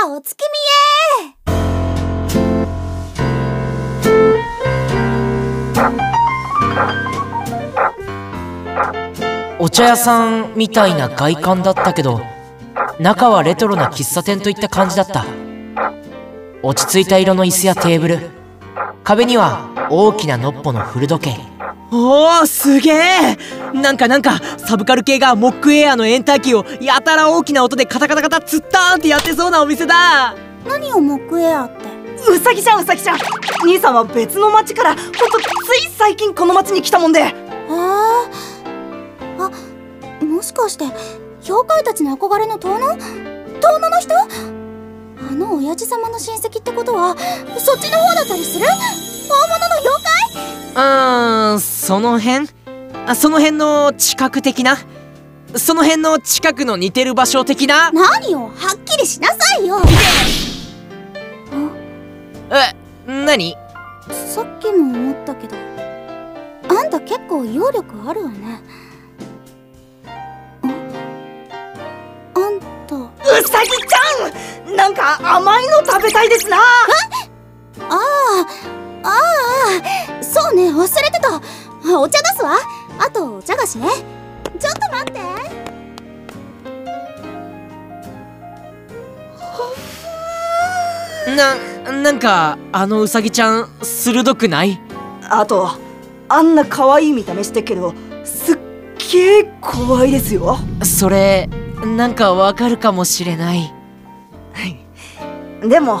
さお月見へお茶屋さんみたいな外観だったけど中はレトロな喫茶店といった感じだった。落ち着いた色の椅子やテーブル。壁には大きなノッポの古時計。おおすげえなんかなんかサブカル系がモックエアのエンターキーをやたら大きな音でカタカタカタツッターンってやってそうなお店だ。何をモックエアって？うさぎちゃんうさぎちゃん。兄さんは別の町からほんとつい最近この町に来たもんで。へえあもしかして妖怪たちの憧れの遠野？遠野の人？あの親父様の親戚ってことはそっちの方だったりする？大物の妖怪？うーんその辺？あその辺の近く的な？その辺の近くの似てる場所的な？何よ？はっきりしなさいよ。え何？さっきも思ったけどあんた結構揚力あるわね。ああんた。うさぎちゃん！なんか甘いの食べたいですな！ああああそうね忘れてたお茶出すわ。あとお茶菓子ね。ちょっと待って。ななんかあのうさぎちゃん鋭くない？あとあんな可愛い見た目してっけどすっげえ怖いですよ。それなんかわかるかもしれない。でも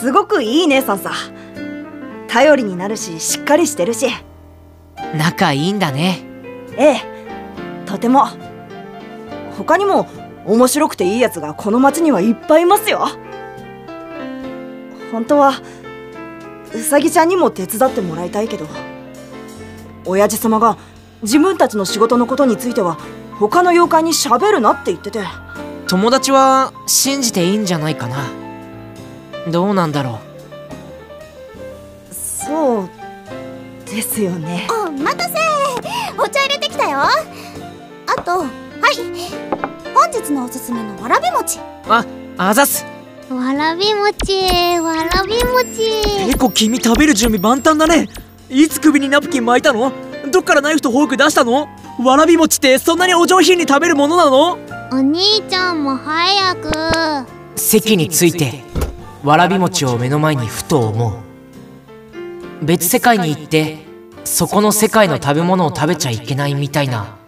すごくいい姉さんさ。頼りになるししっかりしてるし仲いいんだね。ええ。とても。他にも面白くていいやつがこの町にはいっぱいいますよ。本当はうさぎちゃんにも手伝ってもらいたいけど。親父様が自分たちの仕事のことについては他の妖怪に喋るなって言ってて。友達は信じていいんじゃないかな。どうなんだろそうですよね。お待たせお茶入れてきたよ。あとはい。本日のおすすめのわらび餅。うああざっす。わらび餅。わらび餅。結構君食べる準備万端だね。いつ首にナプキン巻いたの？どっからナイフとフォーク出したの？わらび餅ってそんなにお上品に食べるものなの？お兄ちゃんも早く。席について。わらび餅を目の前にふと思う。別世界に行ってそこの世界の食べ物を食べちゃいけないみたいな。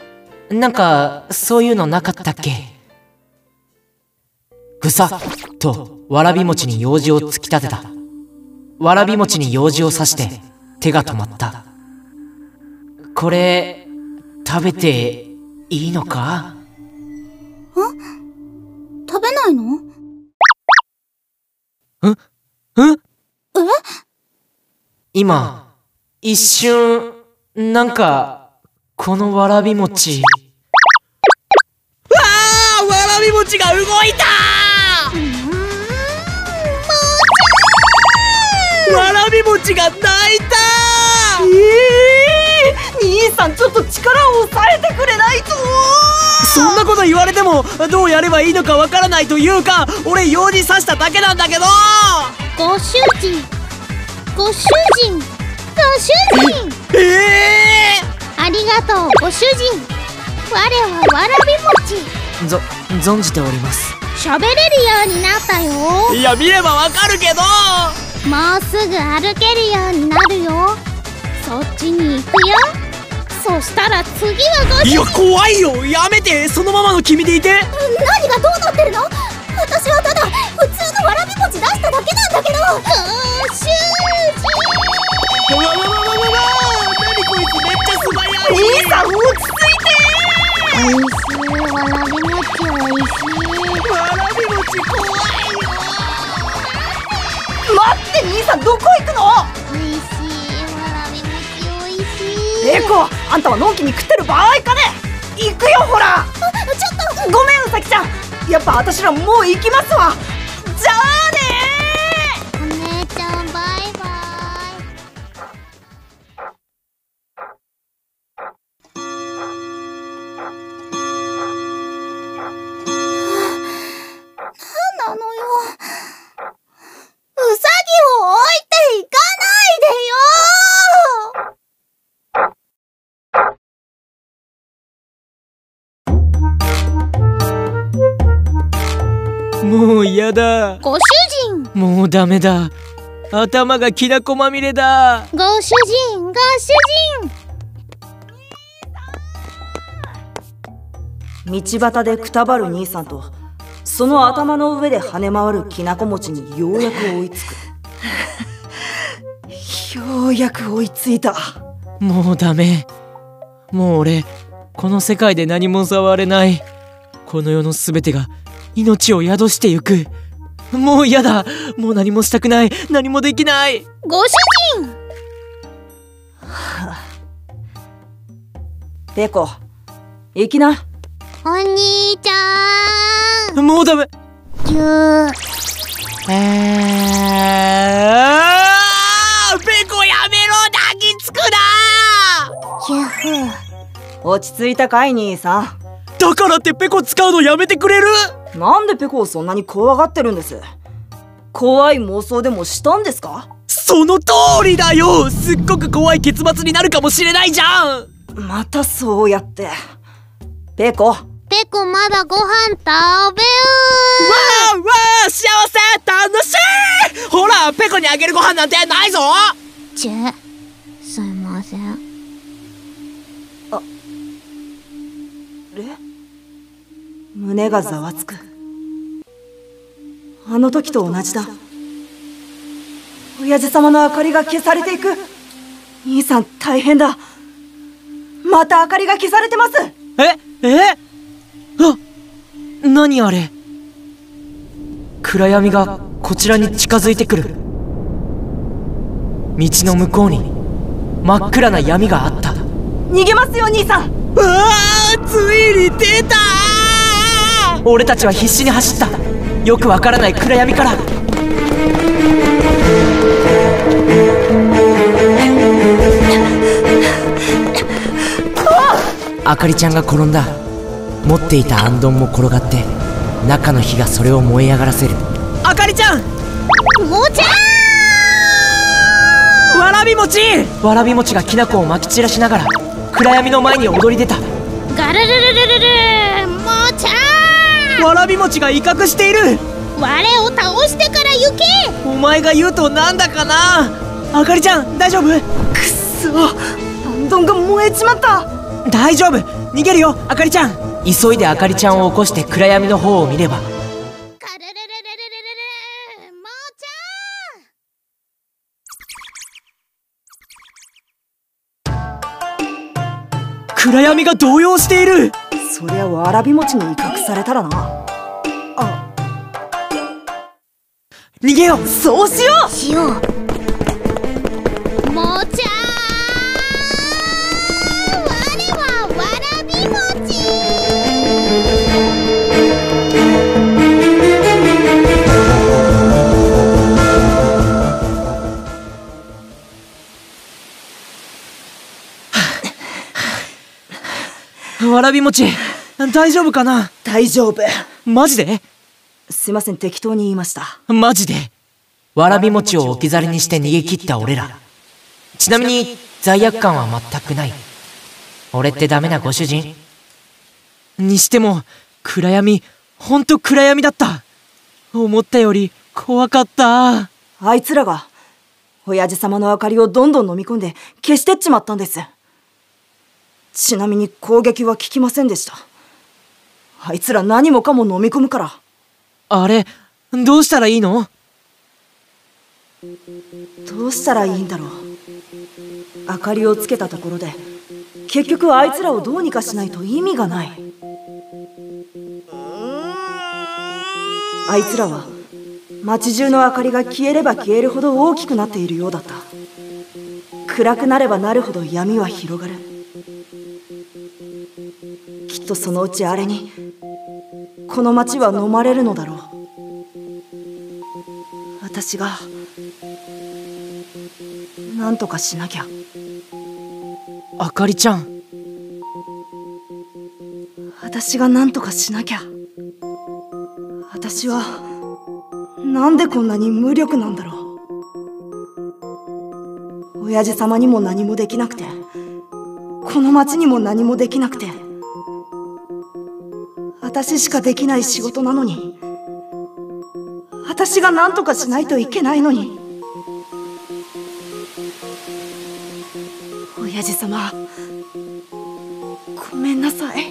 なんかそういうのなかったっけ？ぐさっとわらび餅に用事を突き立てた。わらび餅に用事を刺して手が止まった。これ食べていいのか？食べないの？うん今一瞬なんかこのわらび餅。あーわらび餅が動いたわらび餅が泣いたええ兄さんちょっと力を抑えてくれないと。そんなこと言われてもどうやればいいのかわからないというか俺用事刺しただけなんだけど！ご主人ご主人ご主人ええありがとうご主人。我はわらび餅。ぞ存じております。喋れるようになったよ。ー、いや見ればわかるけど。もうすぐ歩けるようになるよ。そっちに行くよ。そしたら次はごいや怖いよ。やめて。そのままの君でいて。何がどうなってるの？私はただ普通のわらび餅出しただけなんだけど。ご主おいしいわらび餅おいしいわらび餅怖いよ待って兄さんどこ行くの？おいしいわらび餅おいしい。レイコあんたはのんきに食ってる場合かね。行くよほら。ちょっと。ごめんうさぎちゃん。やっぱ私らもう行きますわ。じゃあもう嫌だ。ご主人。もうダメだ。頭がきなこまみれだ。ご主人ご主道端でくたばる兄さんとその頭の上で跳ね回るきなこ餅にようやく追いつく。ようやく追いついた。もうダメ。もう俺この世界で何も触れない。この世の全てが命を宿してゆく。もう嫌だ。もう何もしたくない。何もできない。人ご主人。ペコ行きな。お兄ちゃん。もうダメ。ぎゅー。あーペコやめろ抱きつくな。ひゃふ落ち着いたかい兄さだからってペコ使うのやめてくれる？んなんでペコをそんなに怖がってるんです？怖い妄想でもしたんですか？その通りだよ！すっごく怖い結末になるかもしれないじゃん！またそうやって。ペコ。ペコまだご飯食べわあわあ幸せ！楽しい！ほらペコにあげるご飯なんてないぞ！うちゅすいません。え？胸がざわつく。あの時と同じだ。親父様の明かりが消されていく。兄さん大変だ。また明かりが消されてます。え？え？あ何あれ？暗闇がこちらに近づいてくる。道の向こうに真っ暗な闇があった。逃げますよ兄さん。うわあついに出た俺たちは必死に走った。よくわからない暗闇から。あかりちゃんが転んだ。持っていたあんどんも転がって中の火がそれを燃え上がらせる。あかりちゃん！もちゃわらび餅！わらび餅がきな粉をまき散らしながら暗闇の前に踊り出た。ーガルルルルルルわらび餅が威嚇している。我を倒してから行け。お前が言うとなんだかな。あかりちゃん大丈夫？くっそ。パンドンが燃えちまった。大丈夫。逃げるよあかりちゃん。急いであかりちゃんを起こして暗闇の方を見れば。暗闇が動揺している。そりゃわらび餅に威嚇されたらな。あ逃げよう。そうしよう。しよう。わらび餅。大丈夫かな？う大丈夫。マジで？すいません適当に言いました。マジで？わらび餅を置き去りにして逃げ切った俺ら。ちなみに罪悪感は全くない。俺ってダメなご主人。にしても暗闇ほんと暗闇だった。思ったより怖かった。あいつらが親父様の明かりをどんどん飲み込んで消してっちまったんですちなみに攻撃は効きませんでした。あいつら何もかも飲み込むから。あれどうしたらいいの？どうしたらいいんだろう。明かりをつけたところで結局あいつらをどうにかしないと意味がない。あいつらは街中の明かりが消えれば消えるほど大きくなっているようだった。暗くなればなるほど闇は広がる。きっとそのうちあれにこの街は飲まれるのだろう。私がなんとかしなきゃ。あかりちゃん。私がなんとかしなきゃ。私はなんでこんなに無力なんだろう。親父様にも何もできなくてこの町にも何もできなくて私しかできない仕事なのに。私が何とかしないといけないのに。親父様ごめんなさい。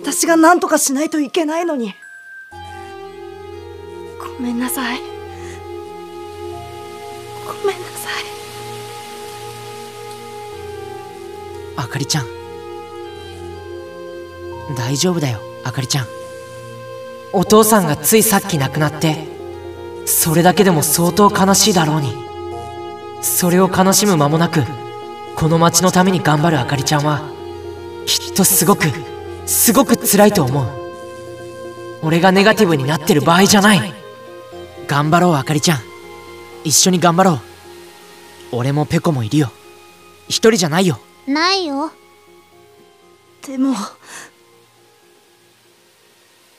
私が何とかしないといけないのに。ごめんなさい。ごめんなさい。あかりちゃん。大丈夫だよあかりちゃん。お父さんがついさっき亡くなってそれだけでも相当悲しいだろうに。それを悲しむ間もなくこの町のために頑張るあかりちゃんはきっとすごくすごく辛いと思う。俺がネガティブになってる場合じゃない。頑張ろうあかりちゃん。一緒に頑張ろう。俺もペコもいるよ。一人じゃないよ。ないよ。でも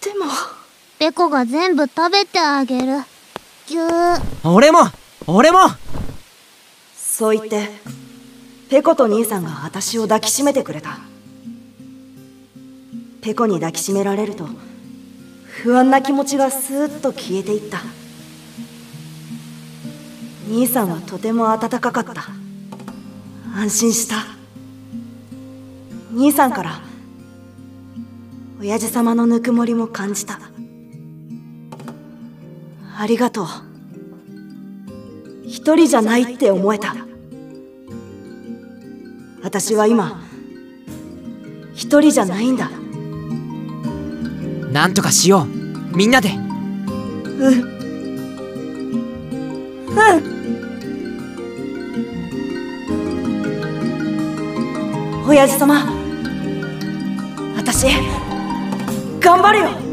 でも。ペコが全部食べてあげる。ぎゅー。俺も俺も。そう言ってペコと兄さんが私を抱きしめてくれた。ペコに抱きしめられると不安な気持ちがスーッと消えていった。兄さんはとても温かかった。安心した。兄さんから親父様のぬくもりも感じた。ありがとう。一人じゃないって思えた。私は今一人じゃないんだ。なんとかしよう。みんなで。うんうん親父様私頑張るよ。